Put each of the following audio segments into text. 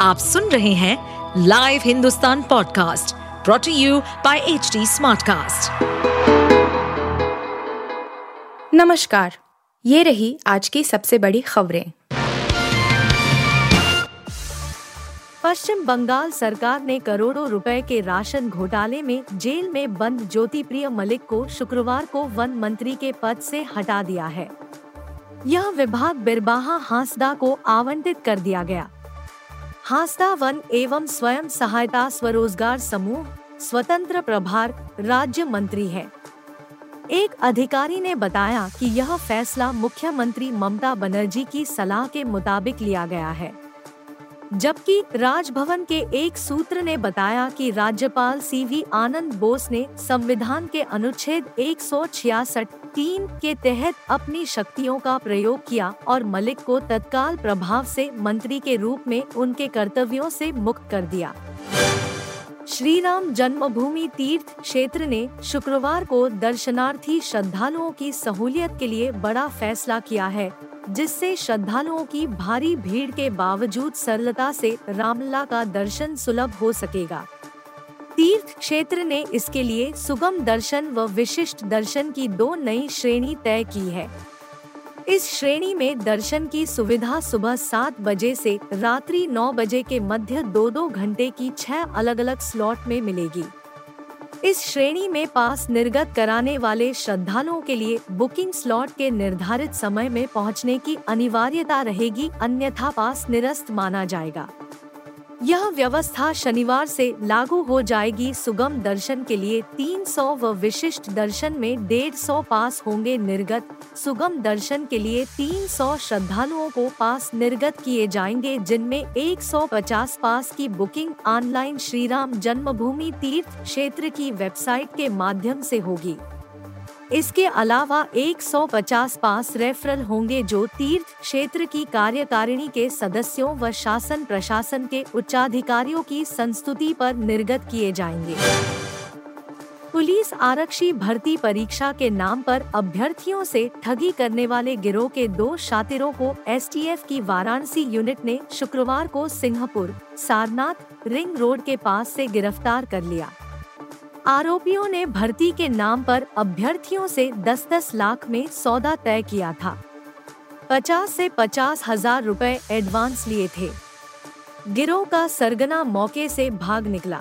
आप सुन रहे हैं live Hindustan podcast brought to you by H Smartcast. नमस्कार ये रही आज की सबसे बड़ी खबरें। पश्चिम बंगाल सरकार ने करोड़ों रुपए के राशन घोटाले में जेल में बंद ज्योति प्रिय मलिक को शुक्रवार को वन मंत्री के पद से हटा दिया है। यह विभाग बिरबाहा हांसदा को आवंटित कर दिया गया। हांसदा वन एवं स्वयं सहायता स्वरोजगार समूह स्वतंत्र प्रभार राज्य मंत्री है। एक अधिकारी ने बताया कि यह फैसला मुख्यमंत्री ममता बनर्जी की सलाह के मुताबिक लिया गया है। जबकि राजभवन के एक सूत्र ने बताया कि राज्यपाल सीवी आनंद बोस ने संविधान के अनुच्छेद एक सौ छियासठ तीन के तहत अपनी शक्तियों का प्रयोग किया और मलिक को तत्काल प्रभाव से मंत्री के रूप में उनके कर्तव्यों से मुक्त कर दिया। श्री राम जन्मभूमि तीर्थ क्षेत्र ने शुक्रवार को दर्शनार्थी श्रद्धालुओं की सहूलियत के लिए बड़ा फैसला किया है, जिससे श्रद्धालुओं की भारी भीड़ के बावजूद सरलता से रामला का दर्शन सुलभ हो सकेगा। तीर्थ क्षेत्र ने इसके लिए सुगम दर्शन व विशिष्ट दर्शन की दो नई श्रेणी तय की है। इस श्रेणी में दर्शन की सुविधा सुबह सात बजे से रात्रि नौ बजे के मध्य दो दो घंटे की छह अलग अलग स्लॉट में मिलेगी। इस श्रेणी में पास निर्गत कराने वाले श्रद्धालुओं के लिए बुकिंग स्लॉट के निर्धारित समय में पहुँचने की अनिवार्यता रहेगी, अन्यथा पास निरस्त माना जाएगा। यह व्यवस्था शनिवार से लागू हो जाएगी। सुगम दर्शन के लिए 300 व विशिष्ट दर्शन में 150 पास होंगे निर्गत। सुगम दर्शन के लिए 300 श्रद्धालुओं को पास निर्गत किए जाएँगे, जिनमें 150 पास की बुकिंग ऑनलाइन श्री राम जन्मभूमि तीर्थ क्षेत्र की वेबसाइट के माध्यम से होगी। इसके अलावा 150 पास रेफरल होंगे जो तीर्थ क्षेत्र की कार्यकारिणी के सदस्यों व शासन प्रशासन के उच्चाधिकारियों की संस्तुति पर निर्गत किए जाएँगे। पुलिस आरक्षी भर्ती परीक्षा के नाम पर अभ्यर्थियों से ठगी करने वाले गिरोह के दो शातिरों को एसटीएफ की वाराणसी यूनिट ने शुक्रवार को सिंहपुर, सारनाथ, रिंग रोड के पास से गिरफ़्तार कर लिया। आरोपियों ने भर्ती के नाम पर अभ्यर्थियों से 10-10 लाख में सौदा तय किया था। 50 से पचास हज़ार रूपए एडवांस लिए थे। गिरोह का सरगना मौके से भाग निकला।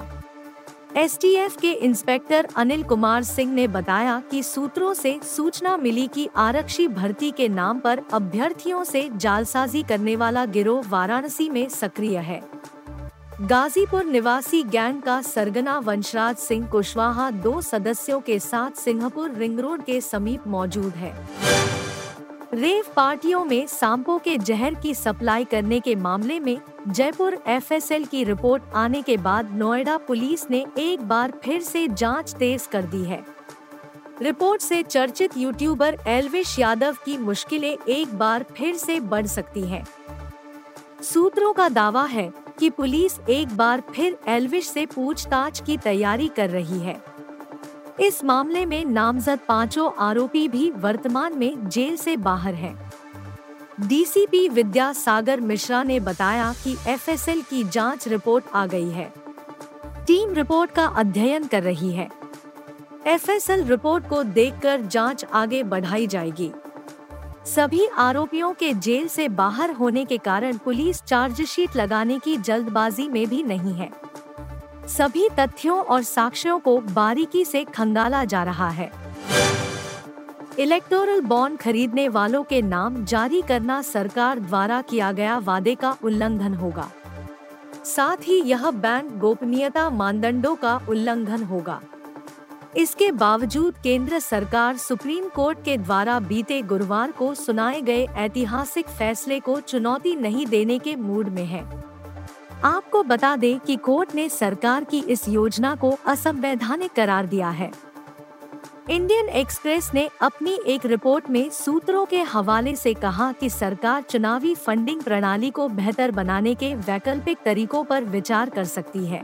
एसटीएफ के इंस्पेक्टर अनिल कुमार सिंह ने बताया कि सूत्रों से सूचना मिली कि आरक्षी भर्ती के नाम पर अभ्यर्थियों से जालसाजी करने वाला गिरोह वाराणसी में सक्रिय है। गाजीपुर निवासी गैंग का सरगना वंशराज सिंह कुशवाहा दो सदस्यों के साथ सिंहपुर रिंग रोड के समीप मौजूद है रेव पार्टियों में सांपो के जहर की सप्लाई करने के मामले में जयपुर एफएसएल की रिपोर्ट आने के बाद नोएडा पुलिस ने एक बार फिर से जाँच तेज कर दी है रिपोर्ट से चर्चित यूट्यूबर एलविश यादव की मुश्किलें एक बार फिर से बढ़ सकती हैं। सूत्रों का दावा है कि पुलिस एक बार फिर एलविश से पूछताछ की तैयारी कर रही है। इस मामले में नामजद पाँचों आरोपी भी वर्तमान में जेल से बाहर हैं। डीसीपी विद्या सागर मिश्रा ने बताया कि एफएसएल की जाँच रिपोर्ट आ गई है। टीम रिपोर्ट का अध्ययन कर रही है। एफएसएल रिपोर्ट को देखकर जाँच आगे बढ़ाई जाएगी। सभी आरोपियों के जेल से बाहर होने के कारण पुलिस चार्जशीट लगाने की जल्दबाजी में भी नहीं है। सभी तथ्यों और साक्ष्यों को बारीकी से खंगाला जा रहा है। इलेक्टोरल बॉन्ड खरीदने वालों के नाम जारी करना सरकार द्वारा किया गया वादे का उल्लंघन होगा। साथ ही यह बैंक गोपनीयता मानदंडों का उल्लंघन होगा। इसके बावजूद केंद्र सरकार सुप्रीम कोर्ट के द्वारा बीते गुरुवार को सुनाए गए ऐतिहासिक फैसले को चुनौती नहीं देने के मूड में है। आपको बता दें कि कोर्ट ने सरकार की इस योजना को असंवैधानिक करार दिया है। इंडियन एक्सप्रेस ने अपनी एक रिपोर्ट में सूत्रों के हवाले से कहा कि सरकार चुनावी फंडिंग प्रणाली को बेहतर बनाने के वैकल्पिक तरीकों पर विचार कर सकती है।